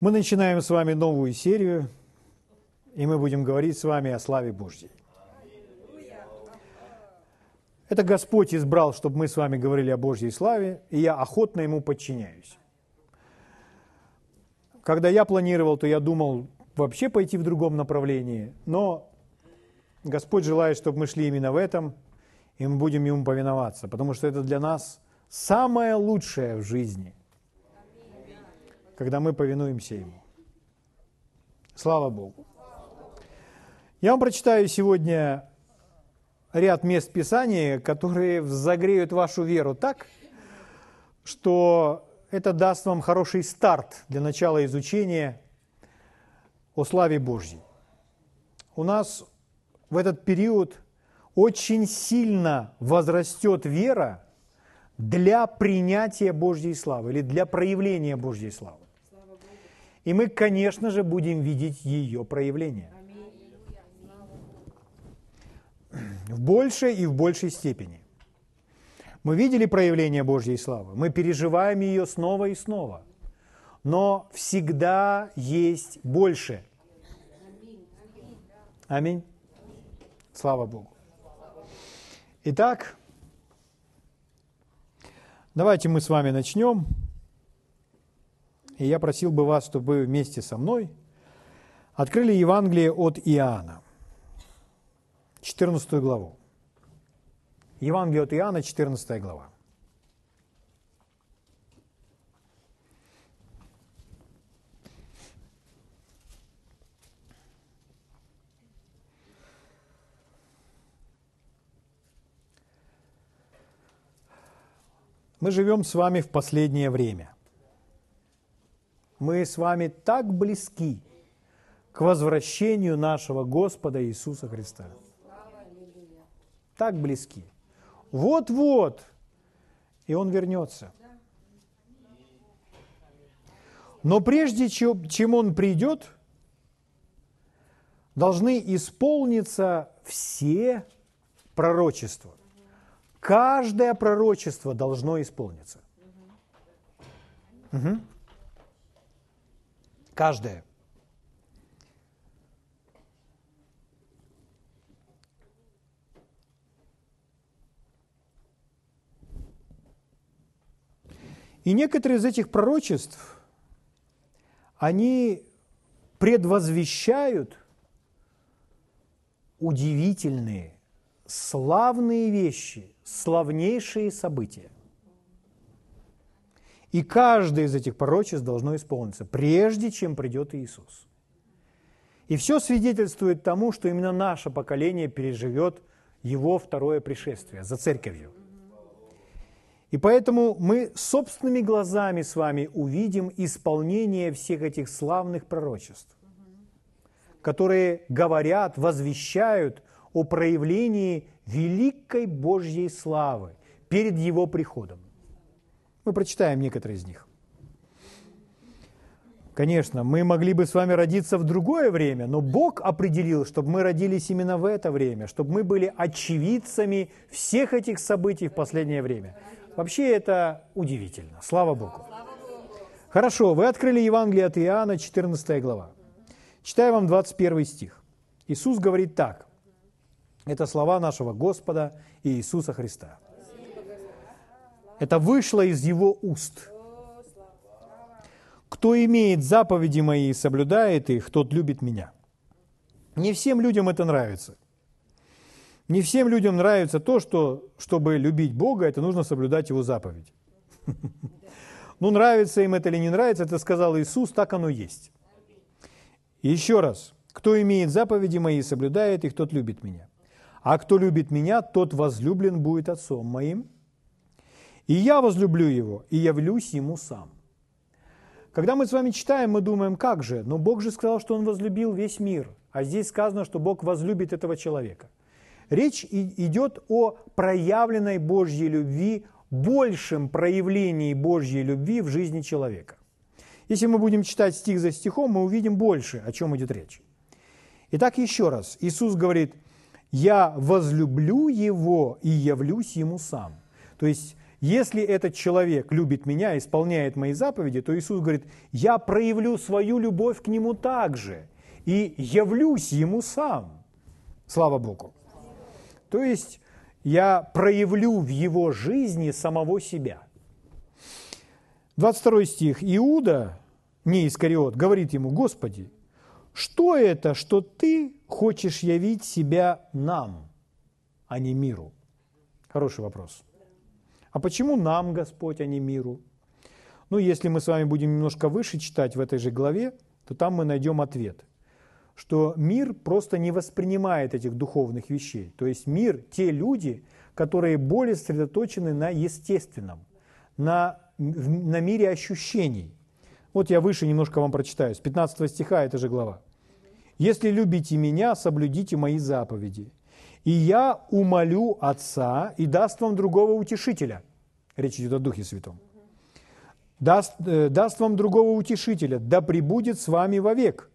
Мы начинаем с вами новую серию, и мы будем говорить с вами о славе Божьей. Это Господь избрал, чтобы мы с вами говорили о Божьей славе, и я охотно Ему подчиняюсь. Когда я планировал, то я думал вообще пойти в другом направлении, но Господь желает, чтобы мы шли именно в этом, и мы будем Ему повиноваться, потому что это для нас самое лучшее в жизни когда мы повинуемся Ему. Слава Богу. Я вам прочитаю сегодня ряд мест Писания, которые загреют вашу веру так, что это даст вам хороший старт для начала изучения о славе Божьей. У нас в этот период очень сильно возрастет вера для принятия Божьей славы или для проявления Божьей славы. И мы, конечно же, будем видеть ее проявление. В большей и в большей степени. Мы видели проявление Божьей славы, мы переживаем ее снова и снова. Но всегда есть больше. Аминь. Слава Богу. Итак, давайте мы с вами начнем. И я просил бы вас, чтобы вы вместе со мной открыли Евангелие от Иоанна, 14 главу. Евангелие от Иоанна, 14 глава. Мы живем с вами в последнее время – мы с вами так близки к возвращению нашего Господа Иисуса Христа. Так близки. Вот-вот, и Он вернется. Но прежде чем Он придет, должны исполниться все пророчества. Каждое пророчество должно исполниться. Угу. Каждое. И некоторые из этих пророчеств, они предвозвещают удивительные, славные вещи, славнейшие события. И каждое из этих пророчеств должно исполниться, прежде чем придет Иисус. И все свидетельствует тому, что именно наше поколение переживет Его второе пришествие за церковью. И поэтому мы собственными глазами с вами увидим исполнение всех этих славных пророчеств, которые говорят, возвещают о проявлении великой Божьей славы перед Его приходом. Мы прочитаем некоторые из них. Конечно, мы могли бы с вами родиться в другое время, но Бог определил, чтобы мы родились именно в это время, чтобы мы были очевидцами всех этих событий в последнее время. Вообще это удивительно. Слава Богу. Хорошо, вы открыли Евангелие от Иоанна, 14 глава. Читаю вам 21 стих. Иисус говорит так. Это слова нашего Господа и Иисуса Христа. Это вышло из его уст. Кто имеет заповеди мои и соблюдает их, тот любит меня. Не всем людям это нравится. Не всем людям нравится то, что, чтобы любить Бога, это нужно соблюдать Его заповедь. Ну, нравится им это или не нравится, это сказал Иисус, так оно есть. еще раз, кто имеет заповеди мои и соблюдает их, тот любит меня. А кто любит меня, тот возлюблен будет Отцом моим, и я возлюблю его, и явлюсь ему сам. Когда мы с вами читаем, мы думаем, как же? Но Бог же сказал, что Он возлюбил весь мир. А здесь сказано, что Бог возлюбит этого человека. Речь идет о проявленной Божьей любви, большем проявлении Божьей любви в жизни человека. Если мы будем читать стих за стихом, мы увидим больше, о чем идет речь. Итак, еще раз. Иисус говорит, «Я возлюблю Его и явлюсь Ему сам». То есть Если этот человек любит меня, исполняет мои заповеди, то Иисус говорит, я проявлю свою любовь к нему также и явлюсь ему сам. Слава Богу. То есть я проявлю в его жизни самого себя. 22 стих. Иуда, не Искариот, говорит ему, Господи, что это, что ты хочешь явить себя нам, а не миру? Хороший вопрос. А почему нам, Господь, а не миру? Ну, если мы с вами будем немножко выше читать в этой же главе, то там мы найдем ответ, что мир просто не воспринимает этих духовных вещей. То есть мир, те люди, которые более сосредоточены на естественном, на, на мире ощущений. Вот я выше немножко вам прочитаю, с 15 стиха, это же глава. «Если любите меня, соблюдите мои заповеди, и я умолю Отца и даст вам другого утешителя». Речь идет о Духе Святом. Даст, э, даст вам другого утешителя, да пребудет с вами вовек.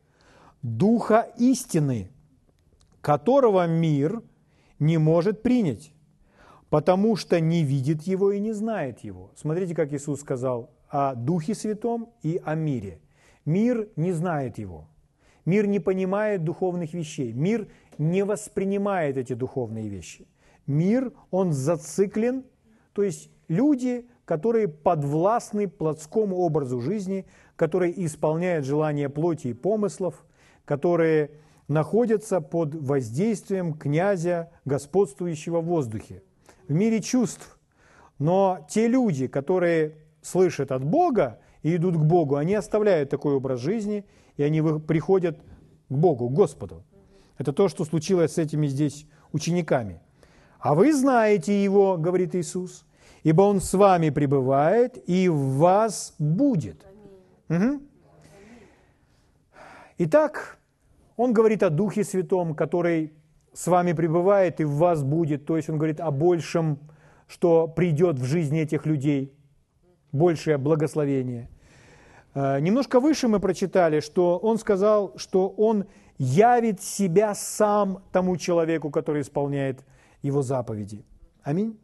Духа истины, которого мир не может принять, потому что не видит его и не знает его. Смотрите, как Иисус сказал о Духе Святом и о мире. Мир не знает его. Мир не понимает духовных вещей. Мир не воспринимает эти духовные вещи. Мир, он зациклен, то есть люди, которые подвластны плотскому образу жизни, которые исполняют желания плоти и помыслов, которые находятся под воздействием князя, господствующего в воздухе, в мире чувств. Но те люди, которые слышат от Бога и идут к Богу, они оставляют такой образ жизни, и они приходят к Богу, к Господу. Это то, что случилось с этими здесь учениками. А вы знаете Его, говорит Иисус, ибо Он с вами пребывает и в вас будет. Угу. Итак, Он говорит о Духе Святом, который с вами пребывает и в вас будет. То есть Он говорит о большем, что придет в жизни этих людей, большее благословение. Э, немножко выше мы прочитали, что Он сказал, что Он явит себя сам тому человеку, который исполняет Его заповеди. Аминь.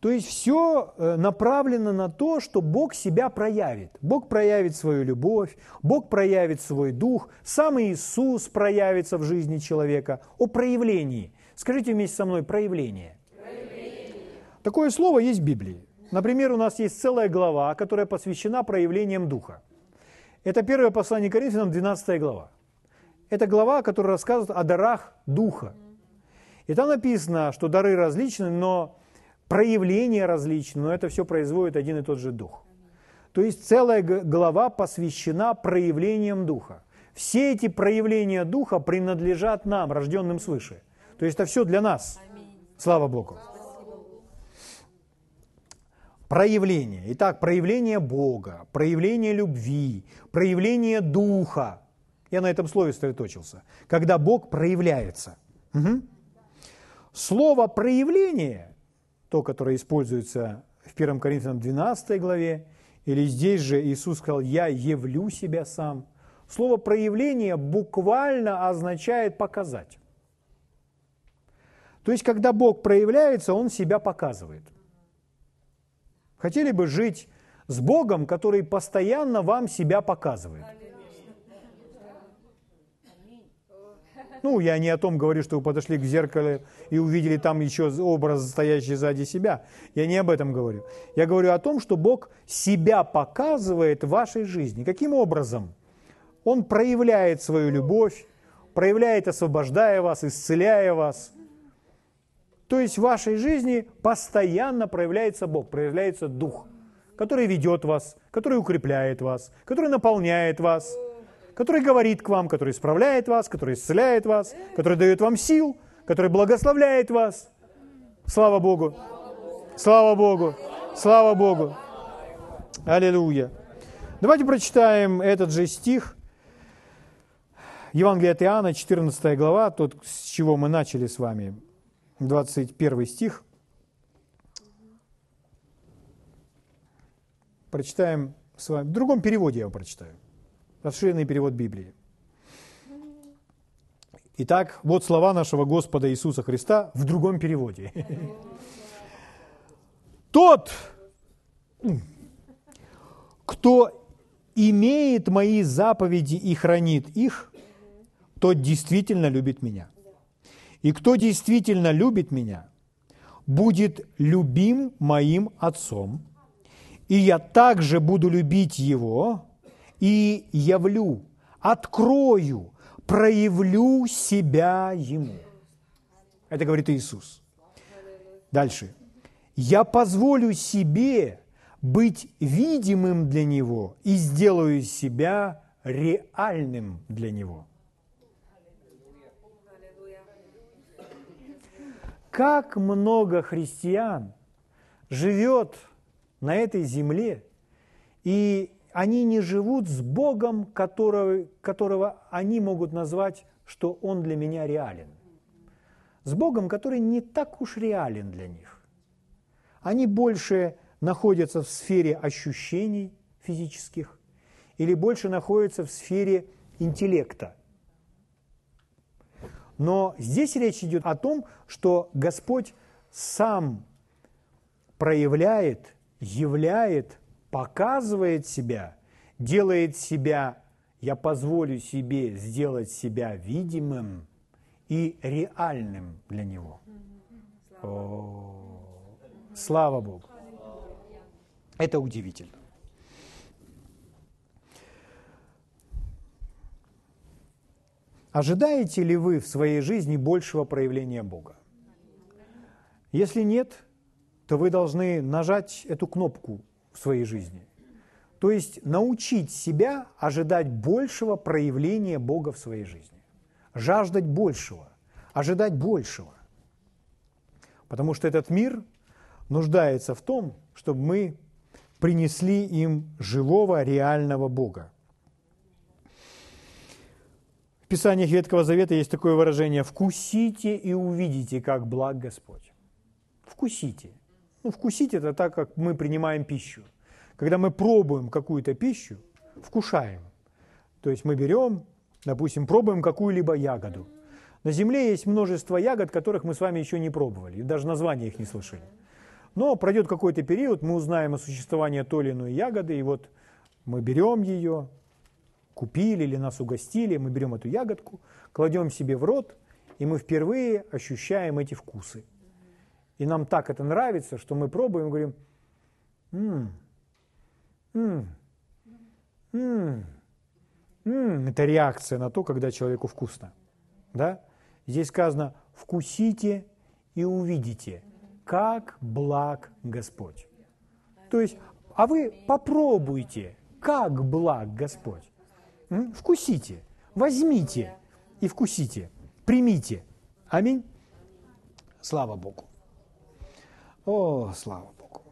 То есть все э, направлено на то, что Бог себя проявит. Бог проявит свою любовь, Бог проявит свой дух, сам Иисус проявится в жизни человека. О проявлении. Скажите вместе со мной проявление. проявление. Такое слово есть в Библии. Например, у нас есть целая глава, которая посвящена проявлениям духа. Это первое послание Коринфянам, 12 глава. Это глава, которая рассказывает о дарах духа. И там написано, что дары различны, но проявления различны, но это все производит один и тот же Дух. То есть целая глава посвящена проявлениям Духа. Все эти проявления Духа принадлежат нам, рожденным свыше. То есть это все для нас. Слава Богу. Проявление. Итак, проявление Бога, проявление любви, проявление Духа. Я на этом слове сосредоточился. Когда Бог проявляется. Угу. Слово проявление то, которое используется в 1 Коринфянам 12 главе, или здесь же Иисус сказал, я явлю себя сам. Слово проявление буквально означает показать. То есть, когда Бог проявляется, Он себя показывает. Хотели бы жить с Богом, который постоянно вам себя показывает – Ну, я не о том говорю, что вы подошли к зеркалу и увидели там еще образ, стоящий сзади себя. Я не об этом говорю. Я говорю о том, что Бог себя показывает в вашей жизни. Каким образом? Он проявляет свою любовь, проявляет, освобождая вас, исцеляя вас. То есть в вашей жизни постоянно проявляется Бог, проявляется Дух, который ведет вас, который укрепляет вас, который наполняет вас – который говорит к вам, который исправляет вас, который исцеляет вас, который дает вам сил, который благословляет вас. Слава Богу! Слава Богу! Слава Богу! Аллилуйя! Давайте прочитаем этот же стих. Евангелие от Иоанна, 14 глава, тот, с чего мы начали с вами, 21 стих. Прочитаем с вами. В другом переводе я его прочитаю. Расширенный перевод Библии. Итак, вот слова нашего Господа Иисуса Христа в другом переводе. Тот, кто имеет мои заповеди и хранит их, тот действительно любит меня. И кто действительно любит меня, будет любим моим Отцом, и я также буду любить его и явлю, открою, проявлю себя ему. Это говорит Иисус. Дальше. Я позволю себе быть видимым для него и сделаю себя реальным для него. Как много христиан живет на этой земле, и они не живут с Богом, которого, которого они могут назвать, что Он для меня реален. С Богом, который не так уж реален для них. Они больше находятся в сфере ощущений физических или больше находятся в сфере интеллекта. Но здесь речь идет о том, что Господь сам проявляет, являет, показывает себя, делает себя, я позволю себе сделать себя видимым и реальным для Него. О, слава Богу. Это удивительно. Ожидаете ли вы в своей жизни большего проявления Бога? Если нет, то вы должны нажать эту кнопку в своей жизни. То есть научить себя ожидать большего проявления Бога в своей жизни. Жаждать большего, ожидать большего. Потому что этот мир нуждается в том, чтобы мы принесли им живого, реального Бога. Писаниях Ветхого Завета есть такое выражение «вкусите и увидите, как благ Господь». Вкусите. Ну, вкусить – это так, как мы принимаем пищу. Когда мы пробуем какую-то пищу, вкушаем. То есть мы берем, допустим, пробуем какую-либо ягоду. На земле есть множество ягод, которых мы с вами еще не пробовали, и даже названия их не слышали. Но пройдет какой-то период, мы узнаем о существовании той или иной ягоды, и вот мы берем ее, купили или нас угостили, мы берем эту ягодку, кладем себе в рот, и мы впервые ощущаем эти вкусы. И нам так это нравится, что мы пробуем и говорим, м-м, м-м, м-м, м-м. это реакция на то, когда человеку вкусно. Да? Здесь сказано, вкусите и увидите, как благ Господь. То есть, а вы попробуйте, как благ Господь. Вкусите, возьмите и вкусите, примите. Аминь. Слава Богу. О, слава Богу.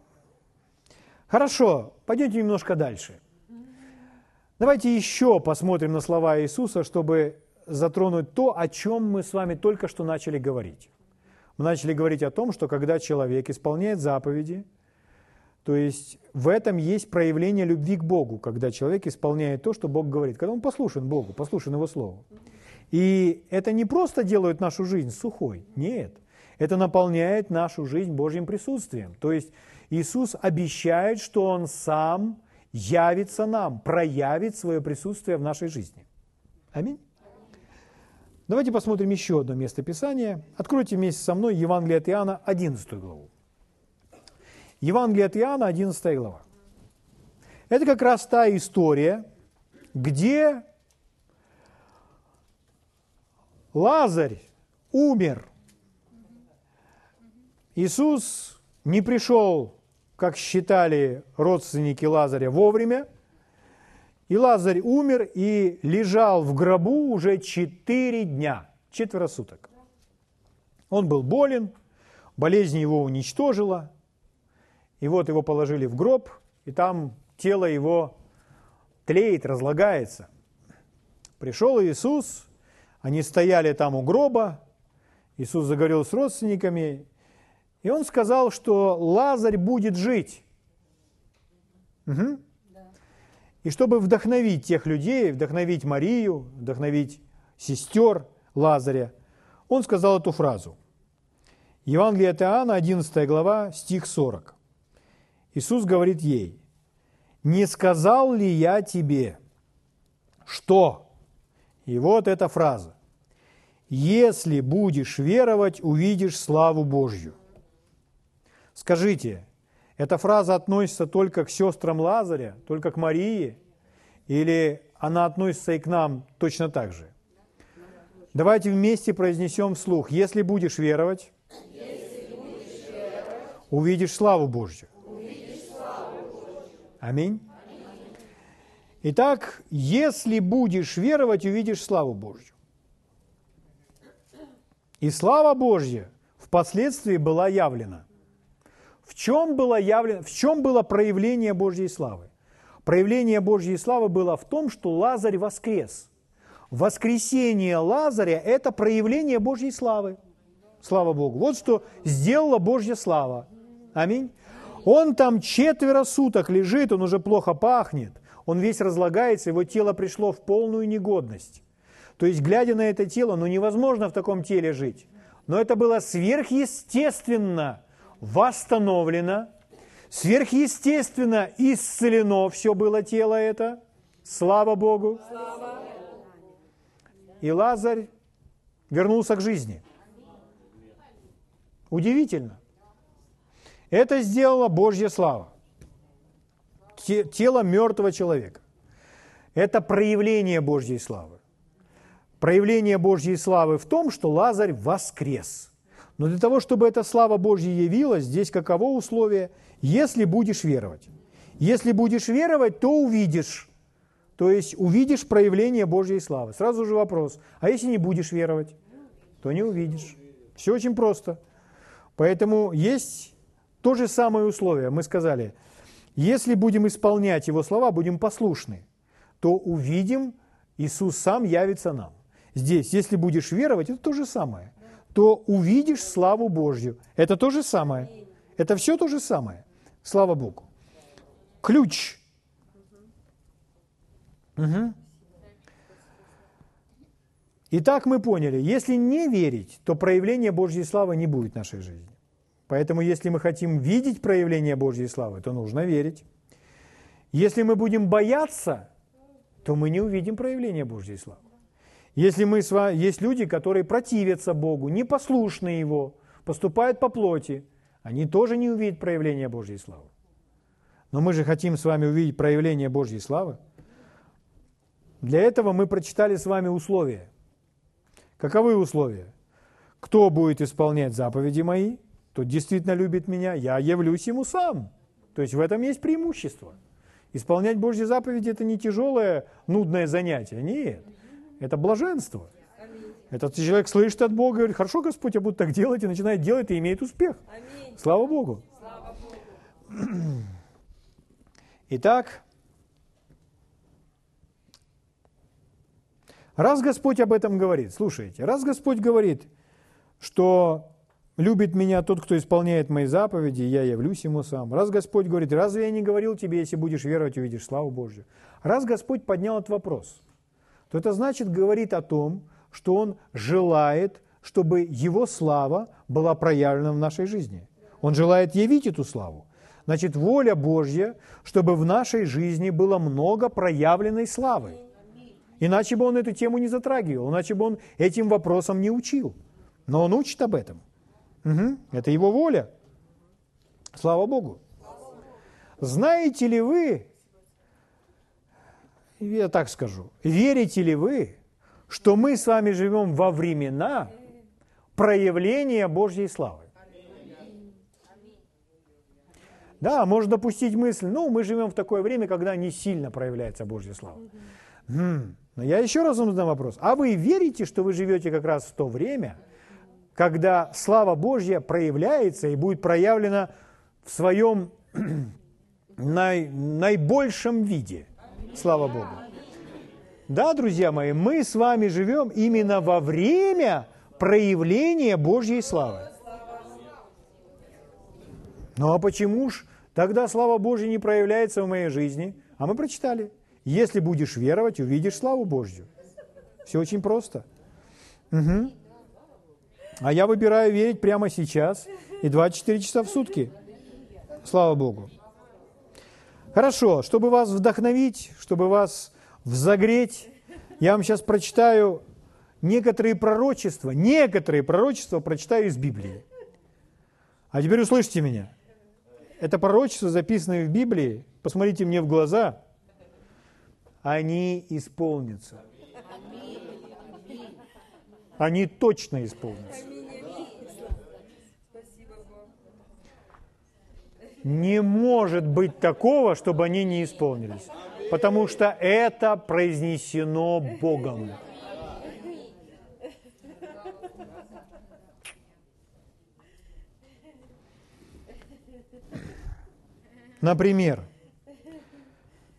Хорошо, пойдемте немножко дальше. Давайте еще посмотрим на слова Иисуса, чтобы затронуть то, о чем мы с вами только что начали говорить. Мы начали говорить о том, что когда человек исполняет заповеди – то есть в этом есть проявление любви к Богу, когда человек исполняет то, что Бог говорит, когда он послушен Богу, послушен Его Слову. И это не просто делает нашу жизнь сухой, нет. Это наполняет нашу жизнь Божьим присутствием. То есть Иисус обещает, что Он сам явится нам, проявит свое присутствие в нашей жизни. Аминь. Давайте посмотрим еще одно место Писания. Откройте вместе со мной Евангелие от Иоанна, 11 главу. Евангелие от Иоанна, 11 глава. Это как раз та история, где Лазарь умер. Иисус не пришел, как считали родственники Лазаря, вовремя. И Лазарь умер и лежал в гробу уже четыре дня, четверо суток. Он был болен, болезнь его уничтожила – и вот его положили в гроб, и там тело его тлеет, разлагается. Пришел Иисус, они стояли там у гроба, Иисус заговорил с родственниками, и он сказал, что Лазарь будет жить. Угу. И чтобы вдохновить тех людей, вдохновить Марию, вдохновить сестер Лазаря, он сказал эту фразу. Евангелие от Иоанна, 11 глава, стих 40. Иисус говорит ей, «Не сказал ли я тебе, что?» И вот эта фраза. «Если будешь веровать, увидишь славу Божью». Скажите, эта фраза относится только к сестрам Лазаря, только к Марии, или она относится и к нам точно так же? Давайте вместе произнесем вслух. Если будешь веровать, увидишь славу Божью. Аминь. Итак, если будешь веровать, увидишь славу Божью. И слава Божья впоследствии была явлена. В чем было, явлено, в чем было проявление Божьей славы? Проявление Божьей славы было в том, что Лазарь воскрес. Воскресение Лазаря – это проявление Божьей славы. Слава Богу. Вот что сделала Божья слава. Аминь. Он там четверо суток лежит, он уже плохо пахнет, он весь разлагается, его тело пришло в полную негодность. То есть, глядя на это тело, ну невозможно в таком теле жить. Но это было сверхъестественно восстановлено, сверхъестественно исцелено все было тело это. Слава Богу. И Лазарь вернулся к жизни. Удивительно. Это сделала Божья слава. Тело мертвого человека. Это проявление Божьей славы. Проявление Божьей славы в том, что Лазарь воскрес. Но для того, чтобы эта слава Божья явилась, здесь каково условие? Если будешь веровать. Если будешь веровать, то увидишь. То есть увидишь проявление Божьей славы. Сразу же вопрос, а если не будешь веровать, то не увидишь. Все очень просто. Поэтому есть то же самое условие. Мы сказали, если будем исполнять Его слова, будем послушны, то увидим, Иисус сам явится нам. Здесь, если будешь веровать, это то же самое. То увидишь славу Божью. Это то же самое. Это все то же самое. Слава Богу. Ключ. Угу. Итак, мы поняли, если не верить, то проявление Божьей славы не будет в нашей жизни. Поэтому, если мы хотим видеть проявление Божьей славы, то нужно верить. Если мы будем бояться, то мы не увидим проявление Божьей славы. Если мы с вами, есть люди, которые противятся Богу, непослушны Его, поступают по плоти, они тоже не увидят проявление Божьей славы. Но мы же хотим с вами увидеть проявление Божьей славы. Для этого мы прочитали с вами условия. Каковы условия? Кто будет исполнять заповеди мои – тот действительно любит меня, я явлюсь ему сам. То есть в этом есть преимущество. Исполнять Божьи заповеди – это не тяжелое, нудное занятие. Нет, это блаженство. Этот человек слышит от Бога и говорит, хорошо, Господь, я буду так делать, и начинает делать, и имеет успех. Аминь. Слава Богу. Слава Богу. Итак, раз Господь об этом говорит, слушайте, раз Господь говорит, что Любит меня тот, кто исполняет мои заповеди, и я явлюсь ему сам. Раз Господь говорит, разве я не говорил тебе, если будешь веровать, увидишь славу Божью? Раз Господь поднял этот вопрос, то это значит, говорит о том, что Он желает, чтобы Его слава была проявлена в нашей жизни. Он желает явить эту славу. Значит, воля Божья, чтобы в нашей жизни было много проявленной славы. Иначе бы он эту тему не затрагивал, иначе бы он этим вопросом не учил. Но он учит об этом. Угу. Это его воля. Слава Богу. Знаете ли вы, я так скажу, верите ли вы, что мы с вами живем во времена проявления Божьей славы? Да, можно допустить мысль, ну, мы живем в такое время, когда не сильно проявляется Божья слава. Хм. Но я еще раз вам задам вопрос. А вы верите, что вы живете как раз в то время, когда слава Божья проявляется и будет проявлена в своем наибольшем виде. Слава Богу. Да, друзья мои, мы с вами живем именно во время проявления Божьей славы. Ну а почему ж тогда слава Божья не проявляется в моей жизни? А мы прочитали. Если будешь веровать, увидишь славу Божью. Все очень просто. Угу. А я выбираю верить прямо сейчас и 24 часа в сутки. Слава Богу. Хорошо, чтобы вас вдохновить, чтобы вас взогреть, я вам сейчас прочитаю некоторые пророчества, некоторые пророчества прочитаю из Библии. А теперь услышьте меня. Это пророчество, записанное в Библии, посмотрите мне в глаза, они исполнятся. Они точно исполнятся. Не может быть такого, чтобы они не исполнились, потому что это произнесено Богом. Например,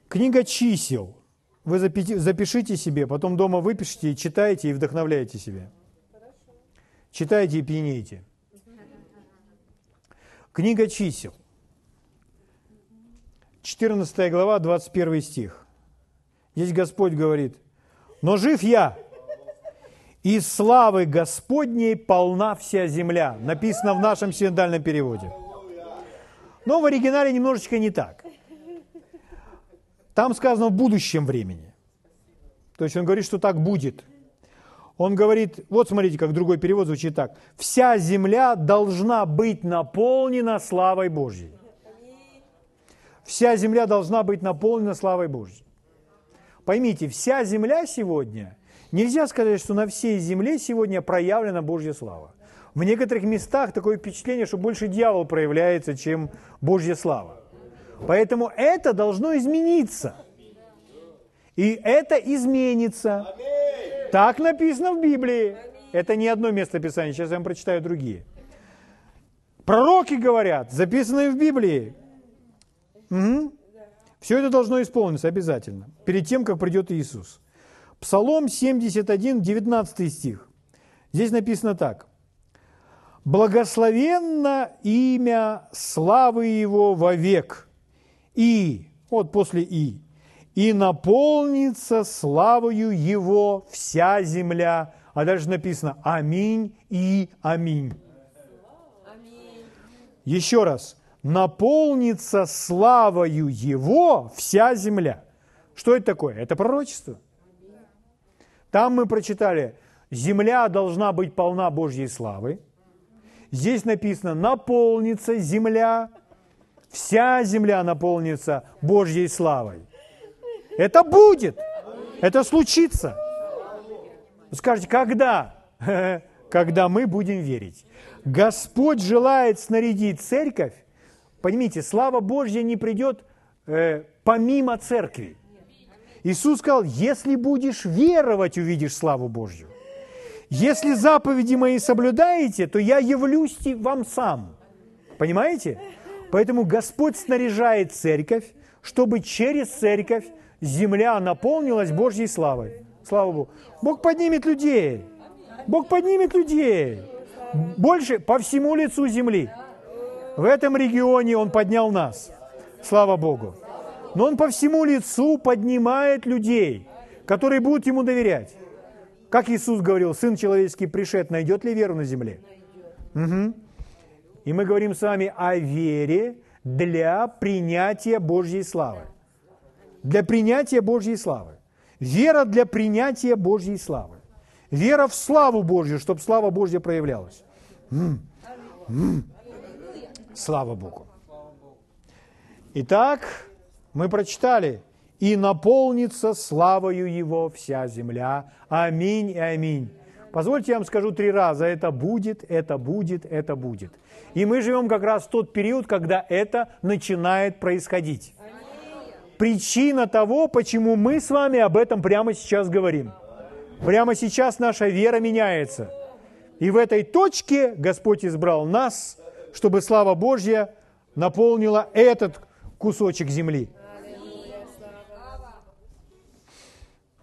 книга чисел. Вы запишите себе, потом дома выпишите, читайте и вдохновляйте себя. Читайте и пьянейте. Книга чисел. 14 глава, 21 стих. Здесь Господь говорит, «Но жив я, и славы Господней полна вся земля». Написано в нашем синодальном переводе. Но в оригинале немножечко не так. Там сказано в будущем времени. То есть он говорит, что так будет. Он говорит, вот смотрите, как другой перевод звучит так. Вся земля должна быть наполнена славой Божьей. Вся земля должна быть наполнена славой Божьей. Поймите, вся земля сегодня, нельзя сказать, что на всей земле сегодня проявлена Божья слава. В некоторых местах такое впечатление, что больше дьявол проявляется, чем Божья слава. Поэтому это должно измениться. И это изменится. Так написано в Библии. Это не одно место Писания, сейчас я вам прочитаю другие. Пророки говорят, записанные в Библии. Угу. Все это должно исполниться обязательно, перед тем, как придет Иисус. Псалом 71, 19 стих. Здесь написано так. Благословенно имя славы Его вовек. И, вот после И, и наполнится славою Его вся земля. А дальше написано Аминь и Аминь. аминь. Еще раз. Наполнится славою Его вся земля. Что это такое? Это пророчество. Там мы прочитали, земля должна быть полна Божьей славы. Здесь написано, наполнится земля, вся земля наполнится Божьей славой. Это будет, это случится. Скажите, когда? Когда мы будем верить. Господь желает снарядить церковь. Поймите, слава Божья не придет э, помимо церкви. Иисус сказал, если будешь веровать, увидишь славу Божью. Если заповеди мои соблюдаете, то я явлюсь вам сам. Понимаете? Поэтому Господь снаряжает церковь, чтобы через церковь земля наполнилась Божьей славой. Слава Богу. Бог поднимет людей. Бог поднимет людей. Больше по всему лицу земли. В этом регионе Он поднял нас. Слава Богу. Но Он по всему лицу поднимает людей, которые будут Ему доверять. Как Иисус говорил, Сын Человеческий пришед, найдет ли веру на земле? Угу. И мы говорим с вами о вере для принятия Божьей славы. Для принятия Божьей славы. Вера для принятия Божьей славы. Вера в славу Божью, чтобы слава Божья проявлялась. М-м. М-м. Слава Богу. Итак, мы прочитали и наполнится славою Его вся земля. Аминь и аминь. Позвольте я вам скажу три раза, это будет, это будет, это будет. И мы живем как раз в тот период, когда это начинает происходить. Причина того, почему мы с вами об этом прямо сейчас говорим. Прямо сейчас наша вера меняется. И в этой точке Господь избрал нас, чтобы слава Божья наполнила этот кусочек земли.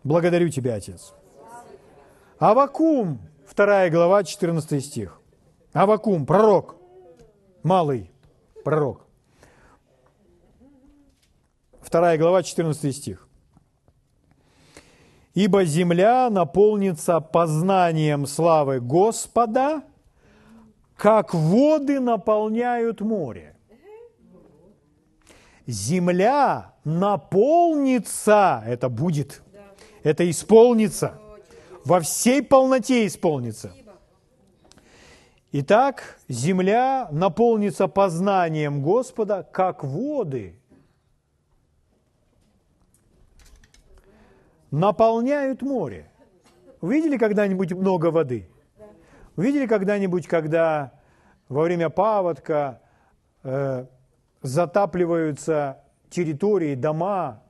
Благодарю Тебя, Отец. Авакум, 2 глава, 14 стих. Авакум, пророк, малый пророк. 2 глава, 14 стих. «Ибо земля наполнится познанием славы Господа, как воды наполняют море». земля наполнится, это будет, это исполнится, во всей полноте исполнится. Итак, земля наполнится познанием Господа, как воды наполняют море. Вы видели когда-нибудь много воды? Вы видели когда-нибудь, когда во время паводка э, затапливаются территории, дома?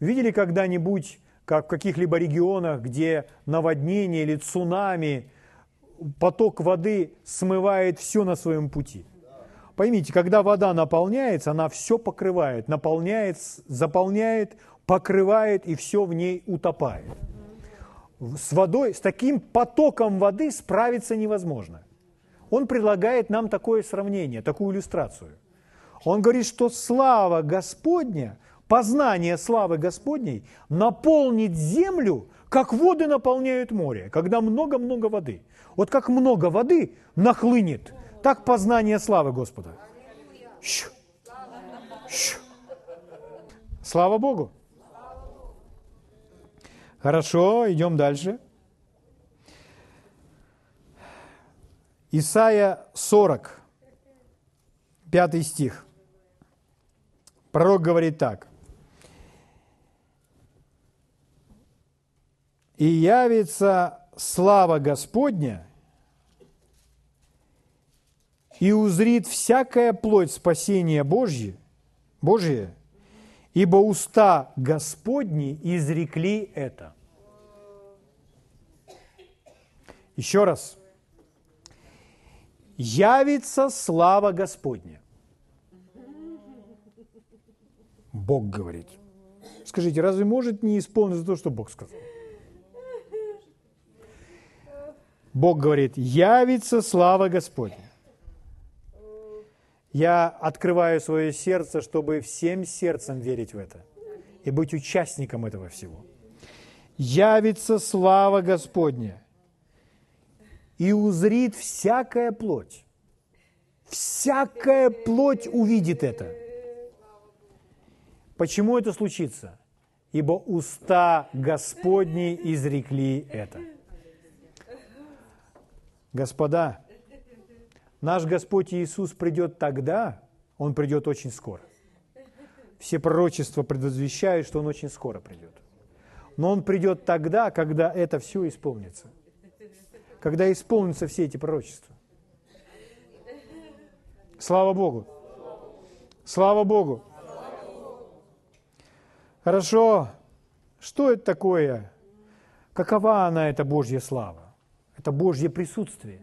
Видели когда-нибудь, как в каких-либо регионах, где наводнение или цунами – поток воды смывает все на своем пути. Поймите, когда вода наполняется, она все покрывает, наполняет, заполняет, покрывает и все в ней утопает. С водой, с таким потоком воды справиться невозможно. Он предлагает нам такое сравнение, такую иллюстрацию. Он говорит, что слава Господня, познание славы Господней наполнит землю, как воды наполняют море, когда много-много воды. Вот как много воды нахлынет, так познание славы Господа. Щу. Щу. Слава Богу. Хорошо, идем дальше. Исайя 40, 5 стих. Пророк говорит так. «И явится слава Господня, и узрит всякая плоть спасения Божье, Божие, ибо уста Господни изрекли это. Еще раз. Явится слава Господня. Бог говорит. Скажите, разве может не исполниться то, что Бог сказал? Бог говорит, явится слава Господня. Я открываю свое сердце, чтобы всем сердцем верить в это и быть участником этого всего. Явится слава Господня, и узрит всякая плоть. Всякая плоть увидит это. Почему это случится? Ибо уста Господни изрекли это. Господа, наш Господь Иисус придет тогда, Он придет очень скоро. Все пророчества предвозвещают, что Он очень скоро придет. Но Он придет тогда, когда это все исполнится. Когда исполнятся все эти пророчества. Слава Богу! Слава Богу! Хорошо. Что это такое? Какова она, эта Божья слава? Это Божье присутствие.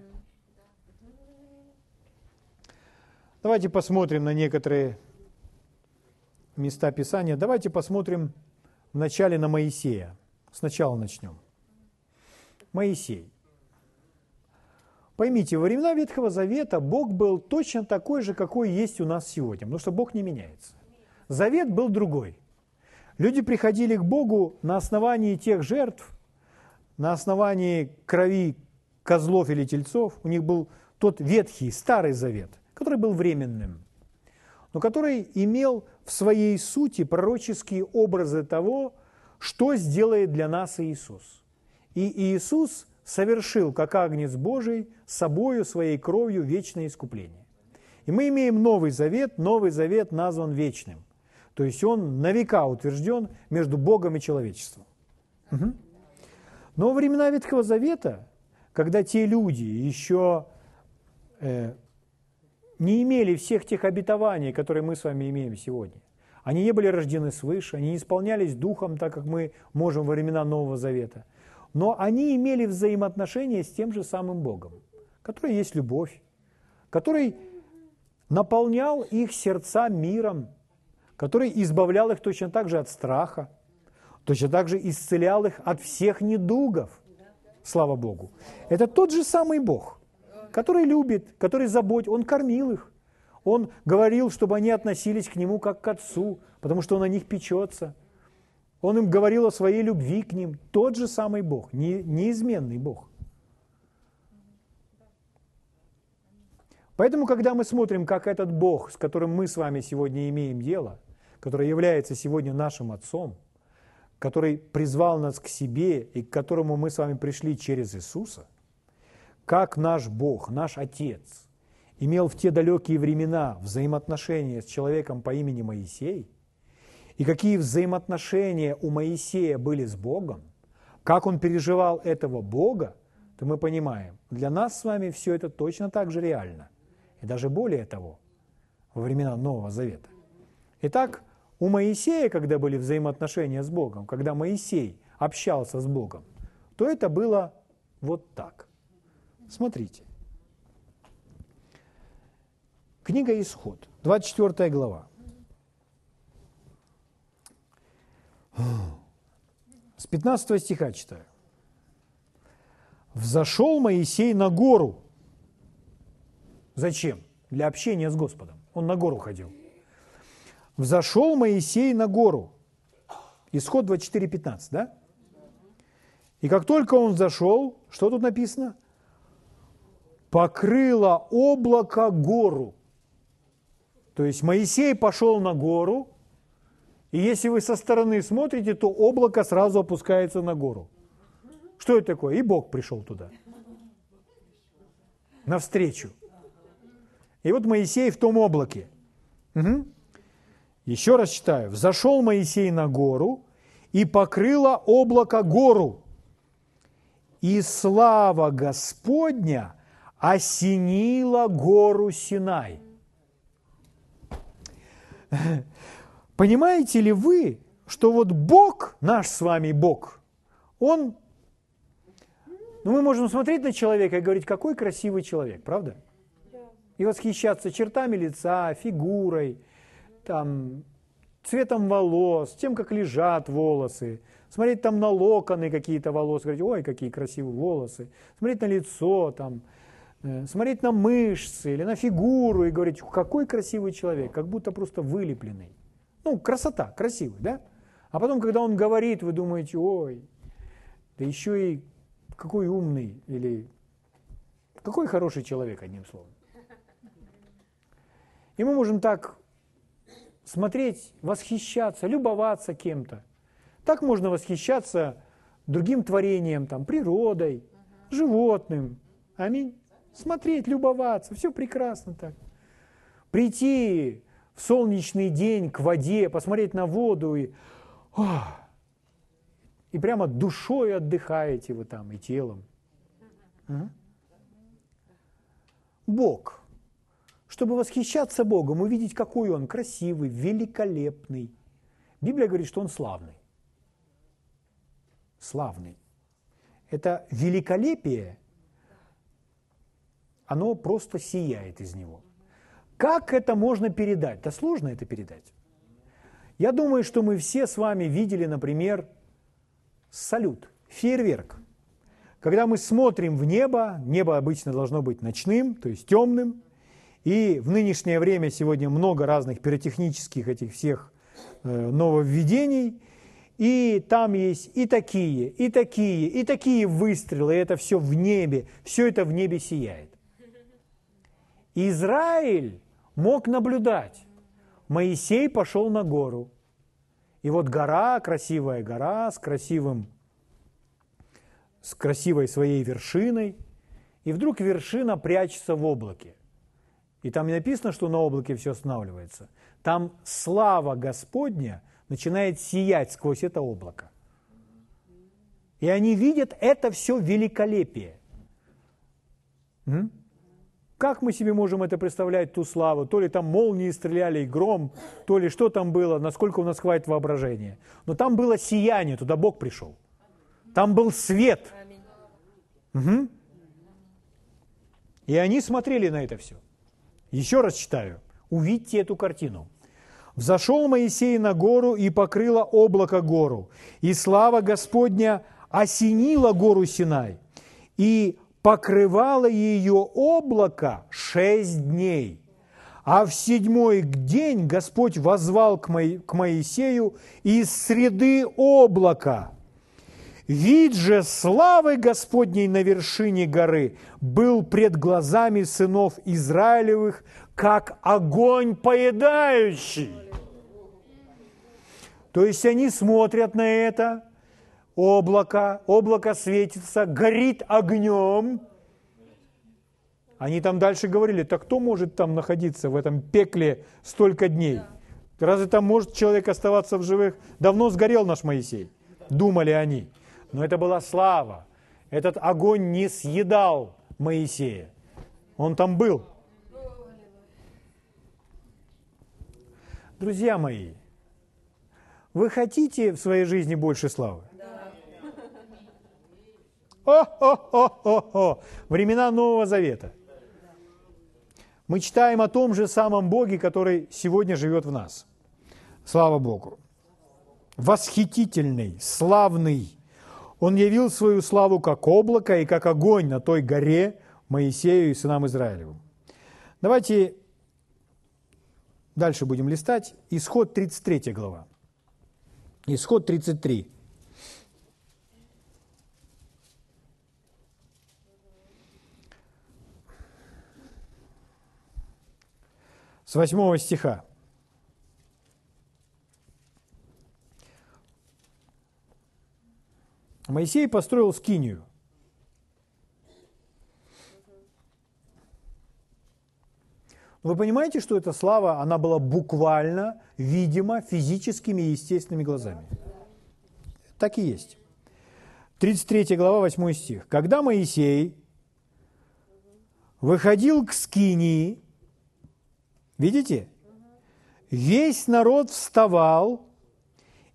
Давайте посмотрим на некоторые места Писания. Давайте посмотрим вначале на Моисея. Сначала начнем. Моисей. Поймите, во времена Ветхого Завета Бог был точно такой же, какой есть у нас сегодня, потому что Бог не меняется. Завет был другой. Люди приходили к Богу на основании тех жертв, на основании крови козлов или тельцов, у них был тот ветхий, старый завет, который был временным, но который имел в своей сути пророческие образы того, что сделает для нас Иисус. И Иисус совершил, как агнец Божий, собою, своей кровью вечное искупление. И мы имеем Новый Завет, Новый Завет назван вечным. То есть он на века утвержден между Богом и человечеством. Угу. Но времена Ветхого Завета когда те люди еще э, не имели всех тех обетований, которые мы с вами имеем сегодня. Они не были рождены свыше, они не исполнялись духом, так как мы можем во времена Нового Завета. Но они имели взаимоотношения с тем же самым Богом, который есть любовь, который наполнял их сердца миром, который избавлял их точно так же от страха, точно так же исцелял их от всех недугов слава Богу. Это тот же самый Бог, который любит, который заботит, Он кормил их. Он говорил, чтобы они относились к Нему как к Отцу, потому что Он о них печется. Он им говорил о своей любви к ним. Тот же самый Бог, не, неизменный Бог. Поэтому, когда мы смотрим, как этот Бог, с которым мы с вами сегодня имеем дело, который является сегодня нашим Отцом, который призвал нас к себе и к которому мы с вами пришли через Иисуса, как наш Бог, наш Отец, имел в те далекие времена взаимоотношения с человеком по имени Моисей, и какие взаимоотношения у Моисея были с Богом, как он переживал этого Бога, то мы понимаем, для нас с вами все это точно так же реально. И даже более того, во времена Нового Завета. Итак, у Моисея, когда были взаимоотношения с Богом, когда Моисей общался с Богом, то это было вот так. Смотрите. Книга Исход, 24 глава. С 15 стиха читаю. «Взошел Моисей на гору». Зачем? Для общения с Господом. Он на гору ходил. Взошел Моисей на гору. Исход 24.15, да? И как только он зашел, что тут написано? Покрыло облако гору. То есть Моисей пошел на гору, и если вы со стороны смотрите, то облако сразу опускается на гору. Что это такое? И Бог пришел туда. Навстречу. И вот Моисей в том облаке. Угу. Еще раз читаю. «Взошел Моисей на гору, и покрыло облако гору, и слава Господня осенила гору Синай». Понимаете ли вы, что вот Бог, наш с вами Бог, Он, ну мы можем смотреть на человека и говорить, какой красивый человек, правда? И восхищаться чертами лица, фигурой, там, цветом волос, тем, как лежат волосы, смотреть там на локоны какие-то волосы, говорить, ой, какие красивые волосы, смотреть на лицо, там, смотреть на мышцы или на фигуру и говорить, какой красивый человек, как будто просто вылепленный. Ну, красота, красивый, да? А потом, когда он говорит, вы думаете, ой, да еще и какой умный или какой хороший человек, одним словом. И мы можем так смотреть, восхищаться, любоваться кем-то. Так можно восхищаться другим творением, там, природой, животным. Аминь. Смотреть, любоваться, все прекрасно так. Прийти в солнечный день к воде, посмотреть на воду и, о, и прямо душой отдыхаете вы там и телом. А? Бог. Чтобы восхищаться Богом, увидеть, какой Он красивый, великолепный. Библия говорит, что Он славный. Славный. Это великолепие, оно просто сияет из него – как это можно передать? Да сложно это передать. Я думаю, что мы все с вами видели, например, салют, фейерверк. Когда мы смотрим в небо, небо обычно должно быть ночным, то есть темным, и в нынешнее время сегодня много разных пиротехнических этих всех э, нововведений, и там есть и такие, и такие, и такие выстрелы, и это все в небе, все это в небе сияет. Израиль мог наблюдать. Моисей пошел на гору. И вот гора, красивая гора с красивым, с красивой своей вершиной. И вдруг вершина прячется в облаке. И там не написано, что на облаке все останавливается. Там слава Господня начинает сиять сквозь это облако. И они видят это все великолепие. М? Как мы себе можем это представлять, ту славу? То ли там молнии стреляли и гром, то ли что там было, насколько у нас хватит воображения. Но там было сияние, туда Бог пришел. Там был свет. Угу. И они смотрели на это все. Еще раз читаю. Увидьте эту картину. «Взошел Моисей на гору и покрыло облако гору, и слава Господня осенила гору Синай, и покрывало ее облако шесть дней. А в седьмой день Господь возвал к, Мо... к Моисею из среды облака. Вид же славы Господней на вершине горы был пред глазами сынов Израилевых, как огонь поедающий. То есть они смотрят на это, облако, облако светится, горит огнем. Они там дальше говорили, так кто может там находиться в этом пекле столько дней? Разве там может человек оставаться в живых? Давно сгорел наш Моисей, думали они. Но это была слава. Этот огонь не съедал Моисея. Он там был. Друзья мои, вы хотите в своей жизни больше славы? О-о-о-о-о! Времена Нового Завета. Мы читаем о том же самом Боге, который сегодня живет в нас. Слава Богу. Восхитительный, славный. Он явил свою славу как облако и как огонь на той горе Моисею и сынам Израилевым. Давайте Дальше будем листать. Исход 33 глава. Исход 33. С 8 стиха. Моисей построил скинию. Вы понимаете, что эта слава, она была буквально видима физическими и естественными глазами? Так и есть. 33 глава, 8 стих. «Когда Моисей выходил к Скинии, видите, весь народ вставал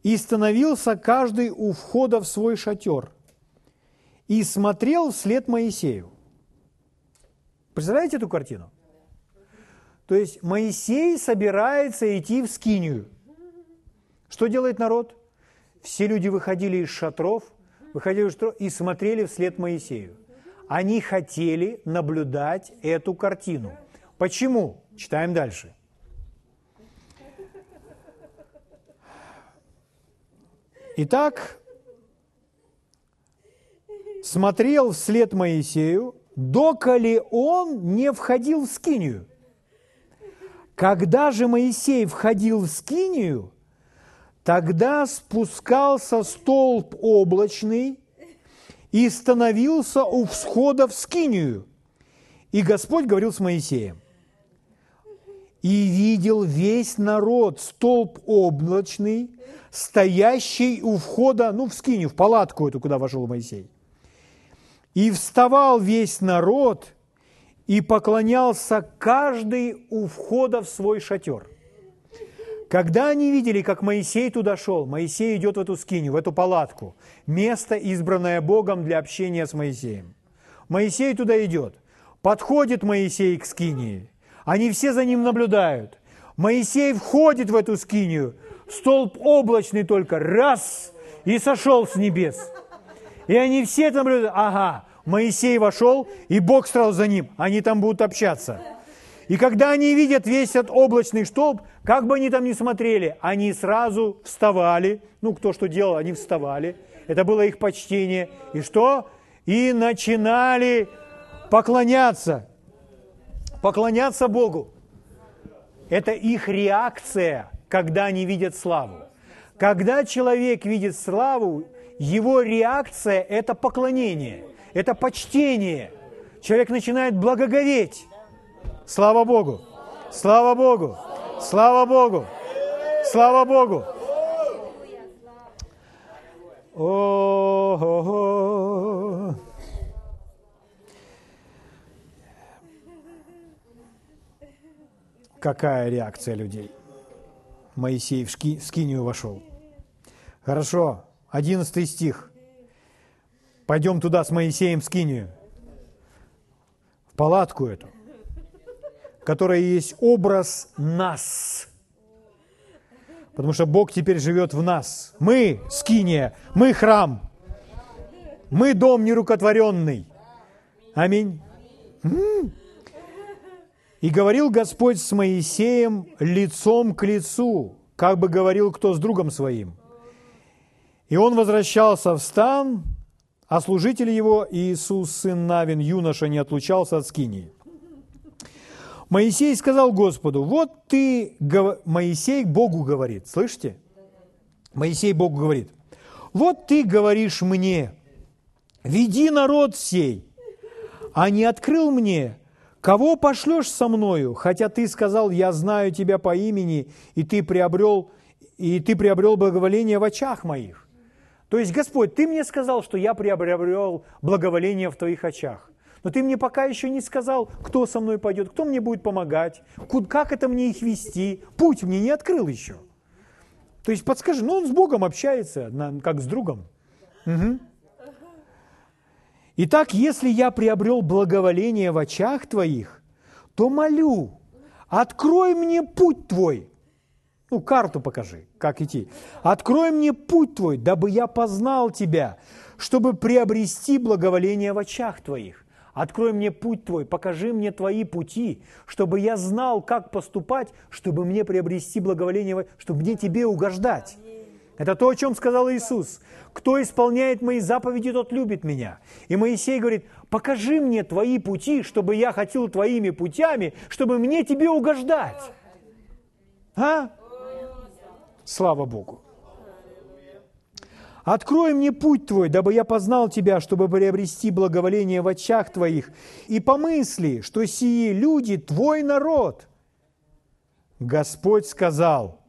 и становился каждый у входа в свой шатер и смотрел вслед Моисею». Представляете эту картину? То есть Моисей собирается идти в Скинию. Что делает народ? Все люди выходили из шатров, выходили из шатров и смотрели вслед Моисею. Они хотели наблюдать эту картину. Почему? Читаем дальше. Итак, смотрел вслед Моисею, доколе он не входил в Скинию – когда же Моисей входил в скинию, тогда спускался столб облачный и становился у всхода в скинию. И Господь говорил с Моисеем. И видел весь народ столб облачный, стоящий у входа, ну, в скинию, в палатку эту, куда вошел Моисей. И вставал весь народ – и поклонялся каждый у входа в свой шатер. Когда они видели, как Моисей туда шел, Моисей идет в эту скиню, в эту палатку, место, избранное Богом для общения с Моисеем. Моисей туда идет. Подходит Моисей к скинии. Они все за ним наблюдают. Моисей входит в эту скинию. Столб облачный только раз и сошел с небес. И они все наблюдают. Ага, Моисей вошел, и Бог сразу за ним. Они там будут общаться. И когда они видят весь этот облачный столб, как бы они там ни смотрели, они сразу вставали. Ну, кто что делал, они вставали. Это было их почтение. И что? И начинали поклоняться. Поклоняться Богу. Это их реакция, когда они видят славу. Когда человек видит славу, его реакция – это поклонение – это почтение. Человек начинает благоговеть. Слава Богу! Слава Богу! Слава Богу! Слава Богу! О-о-о. Какая реакция людей? Моисей в скинию вошел. Хорошо, одиннадцатый стих. Пойдем туда с Моисеем в Скинию, в палатку эту, которая есть образ нас. Потому что Бог теперь живет в нас. Мы Скиния, мы храм, мы дом нерукотворенный. Аминь. И говорил Господь с Моисеем лицом к лицу, как бы говорил кто с другом своим. И он возвращался в стан, а служитель его, Иисус, сын Навин, юноша, не отлучался от скинии. Моисей сказал Господу, вот ты, Моисей Богу говорит, слышите? Моисей Бог говорит, вот ты говоришь мне, веди народ сей, а не открыл мне, кого пошлешь со мною, хотя ты сказал, я знаю тебя по имени, и ты приобрел, и ты приобрел благоволение в очах моих. То есть, Господь, ты мне сказал, что я приобрел благоволение в твоих очах. Но ты мне пока еще не сказал, кто со мной пойдет, кто мне будет помогать, как это мне их вести. Путь мне не открыл еще. То есть подскажи, ну он с Богом общается, как с другом. Угу. Итак, если я приобрел благоволение в очах твоих, то молю, открой мне путь твой. Ну, карту покажи, как идти. Открой мне путь твой, дабы я познал тебя, чтобы приобрести благоволение в очах твоих. Открой мне путь Твой, покажи мне Твои пути, чтобы я знал, как поступать, чтобы мне приобрести благоволение, чтобы мне Тебе угождать. Это то, о чем сказал Иисус. Кто исполняет мои заповеди, тот любит меня. И Моисей говорит, покажи мне твои пути, чтобы я хотел твоими путями, чтобы мне тебе угождать. А? Слава Богу. Открой мне путь Твой, дабы я познал Тебя, чтобы приобрести благоволение в очах Твоих, и помысли, что сии люди Твой народ. Господь сказал,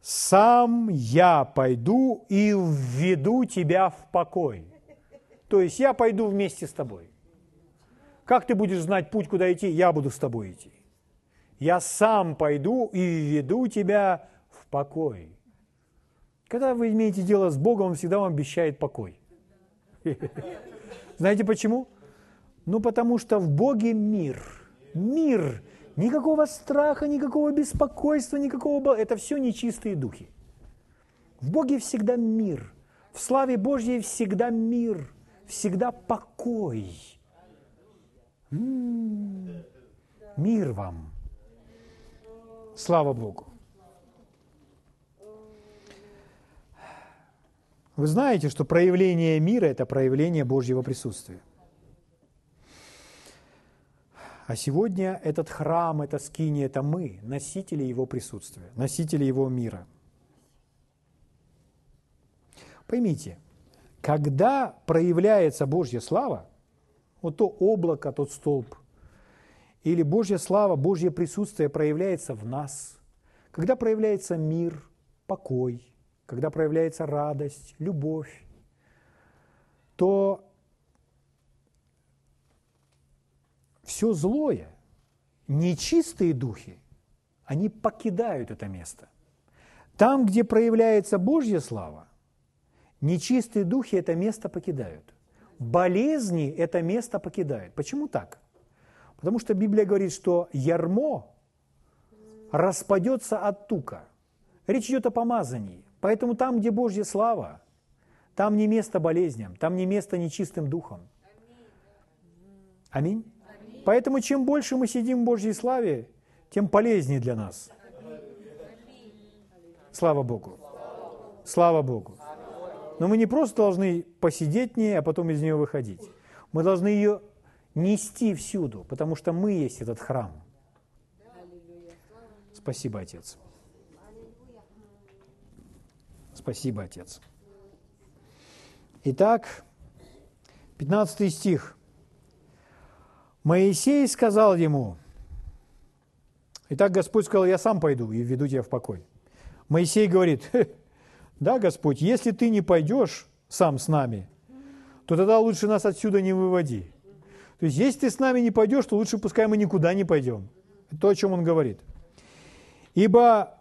«Сам я пойду и введу тебя в покой». То есть я пойду вместе с тобой. Как ты будешь знать путь, куда идти? Я буду с тобой идти. Я сам пойду и введу тебя в покой. Когда вы имеете дело с Богом, Он всегда вам обещает покой. Знаете почему? Ну, потому что в Боге мир. Мир. Никакого страха, никакого беспокойства, никакого... Это все нечистые духи. В Боге всегда мир. В славе Божьей всегда мир. Всегда покой. М-м-м. Мир вам. Слава Богу. Вы знаете, что проявление мира – это проявление Божьего присутствия. А сегодня этот храм, это скини, это мы, носители Его присутствия, носители Его мира. Поймите, когда проявляется Божья слава, вот то облако, тот столб, или Божья слава, Божье присутствие проявляется в нас, когда проявляется мир, покой, когда проявляется радость, любовь, то все злое, нечистые духи, они покидают это место. Там, где проявляется Божья слава, нечистые духи это место покидают. Болезни это место покидают. Почему так? Потому что Библия говорит, что ярмо распадется от тука. Речь идет о помазании. Поэтому там, где Божья слава, там не место болезням, там не место нечистым духом. Аминь. Поэтому чем больше мы сидим в Божьей славе, тем полезнее для нас. Слава Богу. Слава Богу. Но мы не просто должны посидеть в ней, а потом из нее выходить. Мы должны ее нести всюду, потому что мы есть этот храм. Спасибо, Отец. Спасибо, Отец. Итак, 15 стих. Моисей сказал ему, Итак, Господь сказал, я сам пойду и веду тебя в покой. Моисей говорит, да, Господь, если ты не пойдешь сам с нами, то тогда лучше нас отсюда не выводи. То есть, если ты с нами не пойдешь, то лучше пускай мы никуда не пойдем. Это то, о чем он говорит. Ибо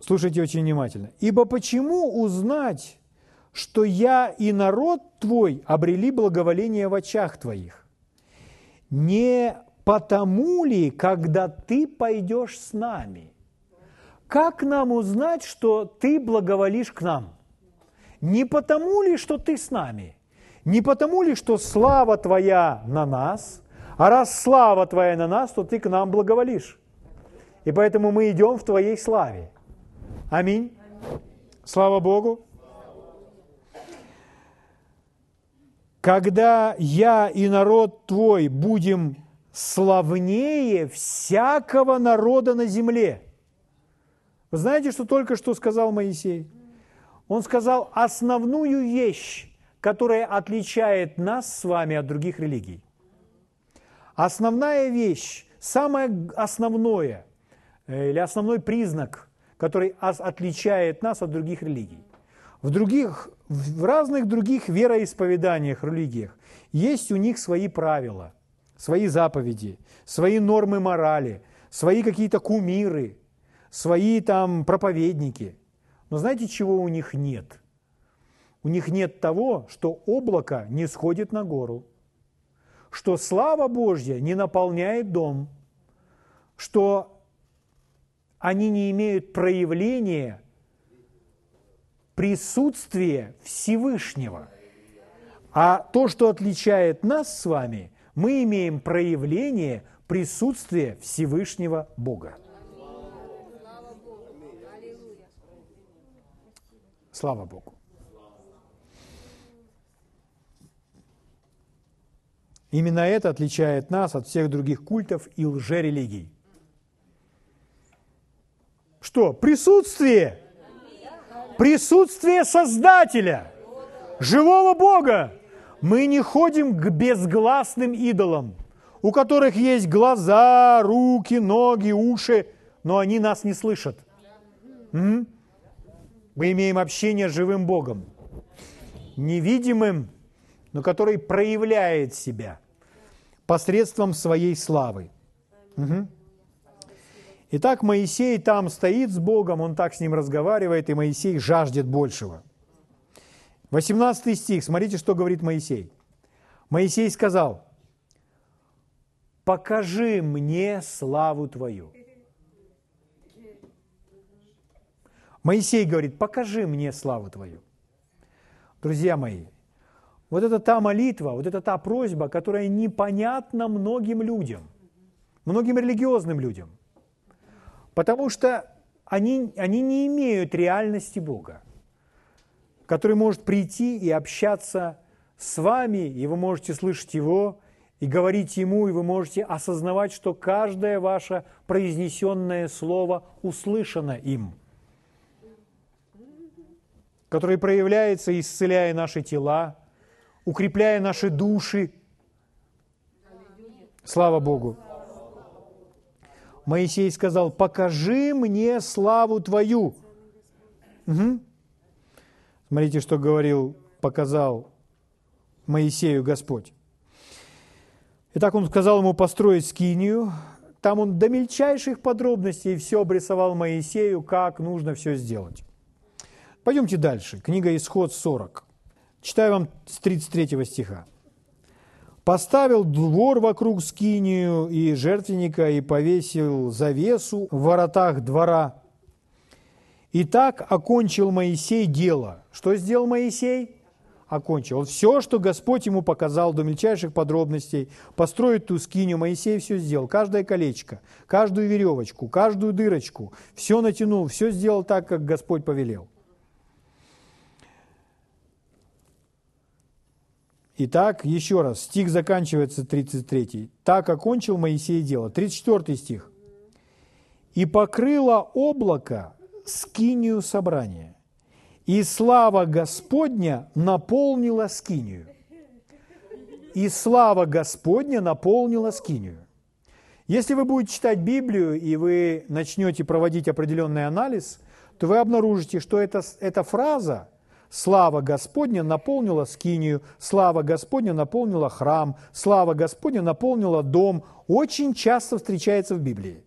Слушайте очень внимательно. «Ибо почему узнать, что я и народ твой обрели благоволение в очах твоих? Не потому ли, когда ты пойдешь с нами? Как нам узнать, что ты благоволишь к нам? Не потому ли, что ты с нами? Не потому ли, что слава твоя на нас? А раз слава твоя на нас, то ты к нам благоволишь. И поэтому мы идем в твоей славе. Аминь. Слава Богу. Когда я и народ твой будем славнее всякого народа на земле. Вы знаете, что только что сказал Моисей? Он сказал основную вещь, которая отличает нас с вами от других религий. Основная вещь, самое основное э, или основной признак, который отличает нас от других религий. В, других, в разных других вероисповеданиях, религиях есть у них свои правила, свои заповеди, свои нормы морали, свои какие-то кумиры, свои там проповедники. Но знаете, чего у них нет? У них нет того, что облако не сходит на гору, что слава Божья не наполняет дом, что они не имеют проявления присутствия Всевышнего. А то, что отличает нас с вами, мы имеем проявление присутствия Всевышнего Бога. Слава Богу. Именно это отличает нас от всех других культов и лжерелигий. Что? Присутствие. Присутствие Создателя, живого Бога. Мы не ходим к безгласным идолам, у которых есть глаза, руки, ноги, уши, но они нас не слышат. М? Мы имеем общение с живым Богом, невидимым, но который проявляет себя посредством своей славы. Угу. Итак, Моисей там стоит с Богом, он так с ним разговаривает, и Моисей жаждет большего. 18 стих, смотрите, что говорит Моисей. Моисей сказал, «Покажи мне славу Твою». Моисей говорит, покажи мне славу Твою. Друзья мои, вот это та молитва, вот это та просьба, которая непонятна многим людям, многим религиозным людям, потому что они, они не имеют реальности Бога, который может прийти и общаться с вами, и вы можете слышать Его, и говорить Ему, и вы можете осознавать, что каждое ваше произнесенное слово услышано им – который проявляется, исцеляя наши тела, укрепляя наши души. Слава Богу. Моисей сказал, покажи мне славу Твою. Угу. Смотрите, что говорил, показал Моисею Господь. Итак, он сказал ему построить скинию. Там он до мельчайших подробностей все обрисовал Моисею, как нужно все сделать. Пойдемте дальше. Книга Исход 40. Читаю вам с 33 стиха. «Поставил двор вокруг скинию и жертвенника и повесил завесу в воротах двора. И так окончил Моисей дело». Что сделал Моисей? Окончил. Все, что Господь ему показал до мельчайших подробностей, построить ту скинию, Моисей все сделал. Каждое колечко, каждую веревочку, каждую дырочку, все натянул, все сделал так, как Господь повелел. Итак, еще раз, стих заканчивается 33. «Так окончил Моисей дело». 34 стих. «И покрыло облако скинию собрания, и слава Господня наполнила скинию». И слава Господня наполнила скинию. Если вы будете читать Библию, и вы начнете проводить определенный анализ, то вы обнаружите, что эта, эта фраза – Слава Господня наполнила скинию, слава Господня наполнила храм, слава Господня наполнила дом. Очень часто встречается в Библии.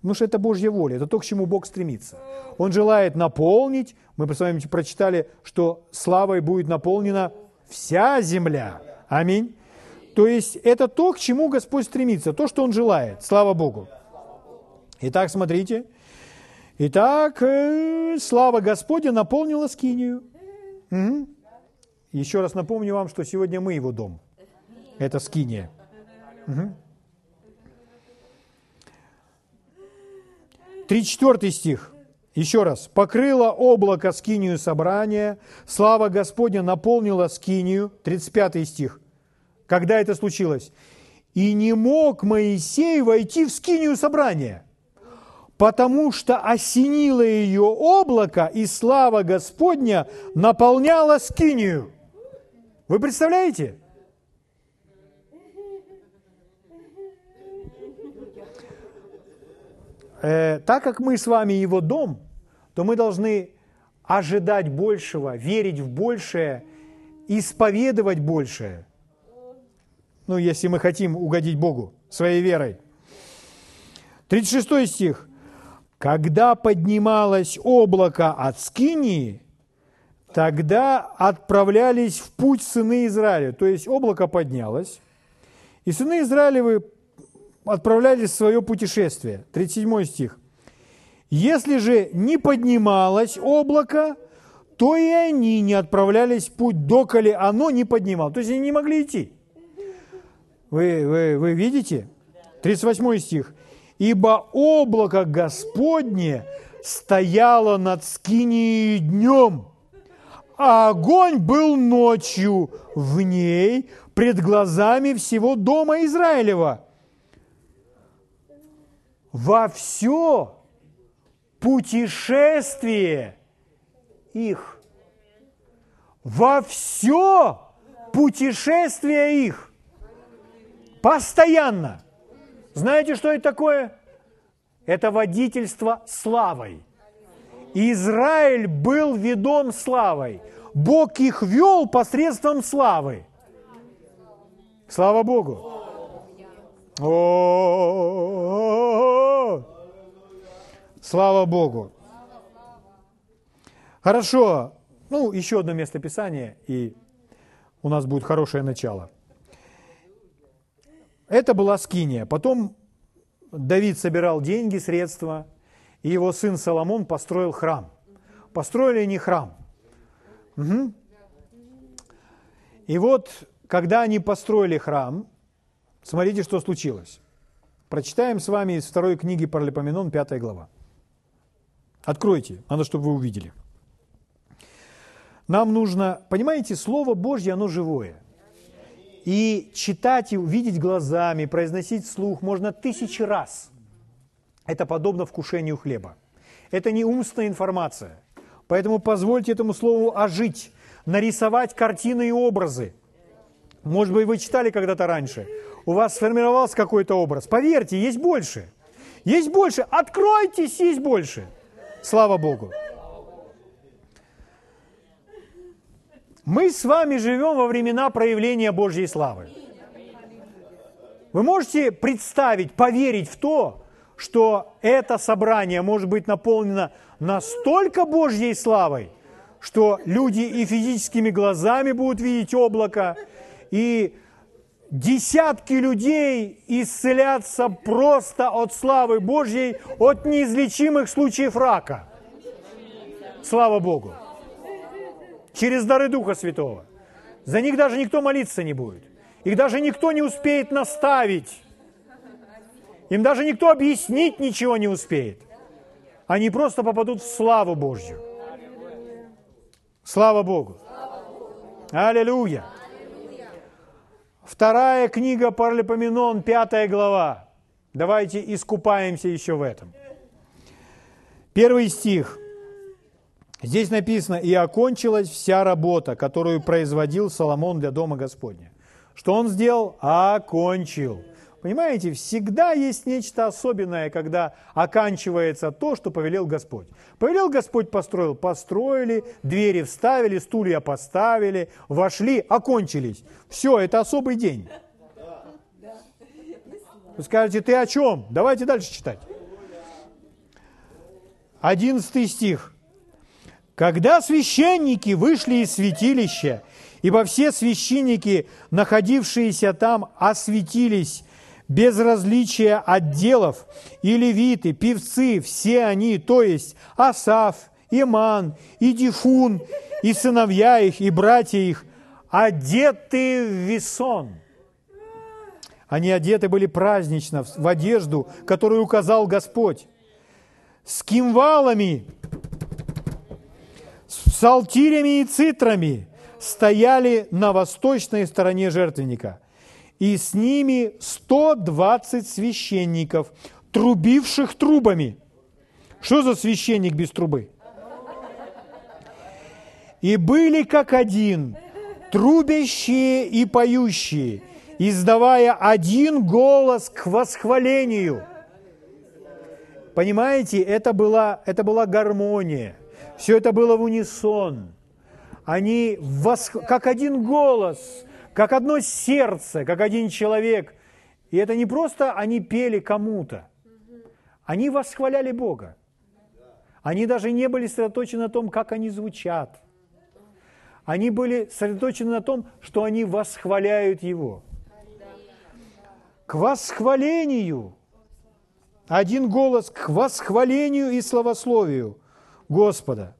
Потому что это Божья воля, это то, к чему Бог стремится. Он желает наполнить, мы с вами прочитали, что славой будет наполнена вся земля. Аминь. То есть это то, к чему Господь стремится, то, что Он желает. Слава Богу. Итак, смотрите. Итак, э, слава Господня наполнила скинию. Угу. Еще раз напомню вам, что сегодня мы его дом. Это скиния. Угу. 34 стих. Еще раз. «Покрыло облако скинию собрания, слава Господня наполнила скинию». 35 стих. Когда это случилось? «И не мог Моисей войти в скинию собрания, потому что осенило ее облако, и слава Господня наполняла скинию. Вы представляете? Э, так как мы с вами его дом, то мы должны ожидать большего, верить в большее, исповедовать большее. Ну, если мы хотим угодить Богу своей верой. 36 стих. Когда поднималось облако от Скинии, тогда отправлялись в путь сыны Израиля. То есть облако поднялось, и сыны Израилевы отправлялись в свое путешествие. 37 стих. Если же не поднималось облако, то и они не отправлялись в путь, доколе оно не поднималось. То есть они не могли идти. Вы, вы, вы видите? 38 стих. «Ибо облако Господне стояло над скинией днем, а огонь был ночью в ней пред глазами всего дома Израилева. Во все путешествие их. Во все путешествие их. Постоянно. Знаете, что это такое? Это водительство славой. Израиль был ведом славой. Бог их вел посредством славы. Слава Богу. О-о-о-о-о. Слава Богу. Хорошо. Ну, еще одно место Писания, и у нас будет хорошее начало. Это была Скиния. Потом Давид собирал деньги, средства, и его сын Соломон построил храм. Построили они храм. Угу. И вот, когда они построили храм, смотрите, что случилось. Прочитаем с вами из второй книги Паралипоменон, 5 глава. Откройте, надо, чтобы вы увидели. Нам нужно, понимаете, Слово Божье, оно живое. И читать и увидеть глазами, произносить вслух можно тысячи раз. Это подобно вкушению хлеба. Это не умственная информация. Поэтому позвольте этому слову ожить, нарисовать картины и образы. Может быть, вы читали когда-то раньше. У вас сформировался какой-то образ. Поверьте, есть больше. Есть больше. Откройтесь, есть больше. Слава Богу. Мы с вами живем во времена проявления Божьей славы. Вы можете представить, поверить в то, что это собрание может быть наполнено настолько Божьей славой, что люди и физическими глазами будут видеть облако, и десятки людей исцелятся просто от славы Божьей, от неизлечимых случаев рака. Слава Богу. Через дары Духа Святого. За них даже никто молиться не будет. Их даже никто не успеет наставить. Им даже никто объяснить ничего не успеет. Они просто попадут в славу Божью. Слава Богу. Аллилуйя. Вторая книга Паралипоменон, пятая глава. Давайте искупаемся еще в этом. Первый стих. Здесь написано, «И окончилась вся работа, которую производил Соломон для Дома Господня». Что он сделал? Окончил. Понимаете, всегда есть нечто особенное, когда оканчивается то, что повелел Господь. Повелел Господь, построил, построили, двери вставили, стулья поставили, вошли, окончились. Все, это особый день. Вы скажете, ты о чем? Давайте дальше читать. Одиннадцатый стих. Когда священники вышли из святилища, ибо все священники, находившиеся там, осветились без различия отделов, и левиты, певцы, все они, то есть Асав, Иман, и Дифун, и сыновья их, и братья их, одеты в весон. Они одеты были празднично в одежду, которую указал Господь, с кимвалами, псалтирями и цитрами стояли на восточной стороне жертвенника – и с ними 120 священников, трубивших трубами. Что за священник без трубы? И были как один, трубящие и поющие, издавая один голос к восхвалению. Понимаете, это была, это была гармония. Все это было в унисон. Они восх... как один голос, как одно сердце, как один человек. И это не просто они пели кому-то. Они восхваляли Бога. Они даже не были сосредоточены на том, как они звучат. Они были сосредоточены на том, что они восхваляют Его. К восхвалению, один голос к восхвалению и славословию Господа.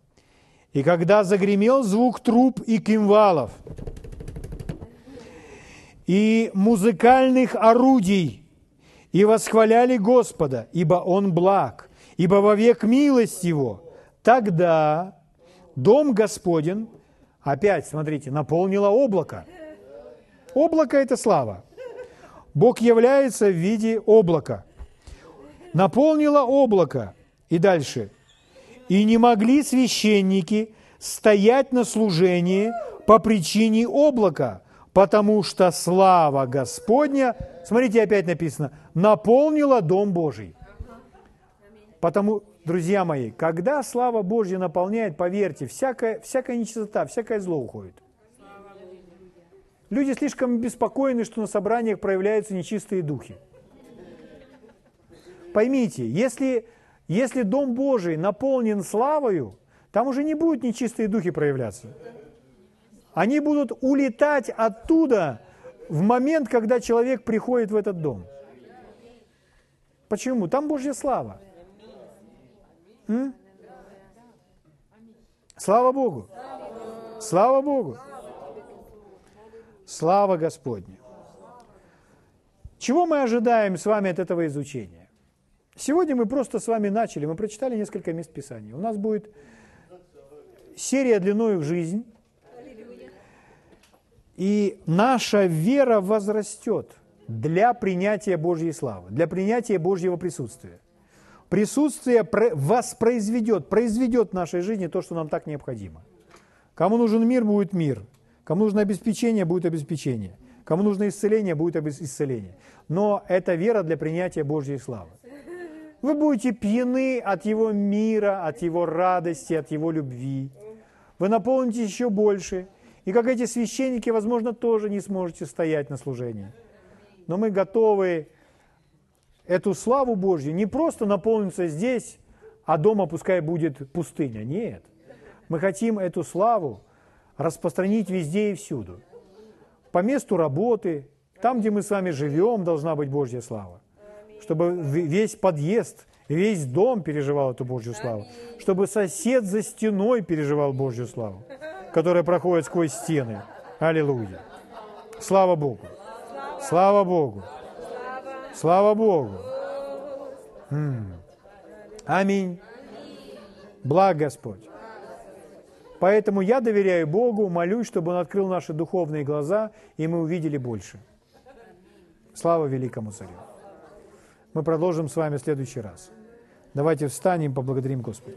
И когда загремел звук труб и кимвалов, и музыкальных орудий, и восхваляли Господа, ибо Он благ, ибо вовек милость Его. Тогда дом Господен, опять, смотрите, наполнило облако. Облако – это слава. Бог является в виде облака. Наполнило облако. И дальше. И не могли священники стоять на служении по причине облака, потому что слава Господня, смотрите, опять написано, наполнила Дом Божий. Потому, друзья мои, когда слава Божья наполняет, поверьте, всякая, всякая нечистота, всякое зло уходит. Люди слишком беспокойны, что на собраниях проявляются нечистые духи. Поймите, если, если Дом Божий наполнен славою, там уже не будут нечистые духи проявляться. Они будут улетать оттуда в момент, когда человек приходит в этот дом. Почему? Там Божья слава. М? Слава Богу! Слава Богу! Слава Господня! Чего мы ожидаем с вами от этого изучения? Сегодня мы просто с вами начали, мы прочитали несколько мест Писания. У нас будет серия длиною в жизнь, и наша вера возрастет для принятия Божьей славы, для принятия Божьего присутствия присутствие воспроизведет, произведет в нашей жизни то, что нам так необходимо. Кому нужен мир, будет мир. Кому нужно обеспечение, будет обеспечение. Кому нужно исцеление, будет исцеление. Но это вера для принятия Божьей славы. Вы будете пьяны от Его мира, от Его радости, от Его любви. Вы наполнитесь еще больше. И как эти священники, возможно, тоже не сможете стоять на служении. Но мы готовы эту славу Божью не просто наполниться здесь, а дома пускай будет пустыня. Нет. Мы хотим эту славу распространить везде и всюду. По месту работы, там, где мы с вами живем, должна быть Божья слава. Чтобы весь подъезд, весь дом переживал эту Божью славу. Чтобы сосед за стеной переживал Божью славу, которая проходит сквозь стены. Аллилуйя. Слава Богу. Слава Богу. Слава Богу. Аминь. Благ Господь. Поэтому я доверяю Богу, молюсь, чтобы Он открыл наши духовные глаза, и мы увидели больше. Слава великому царю. Мы продолжим с вами в следующий раз. Давайте встанем, поблагодарим Господа.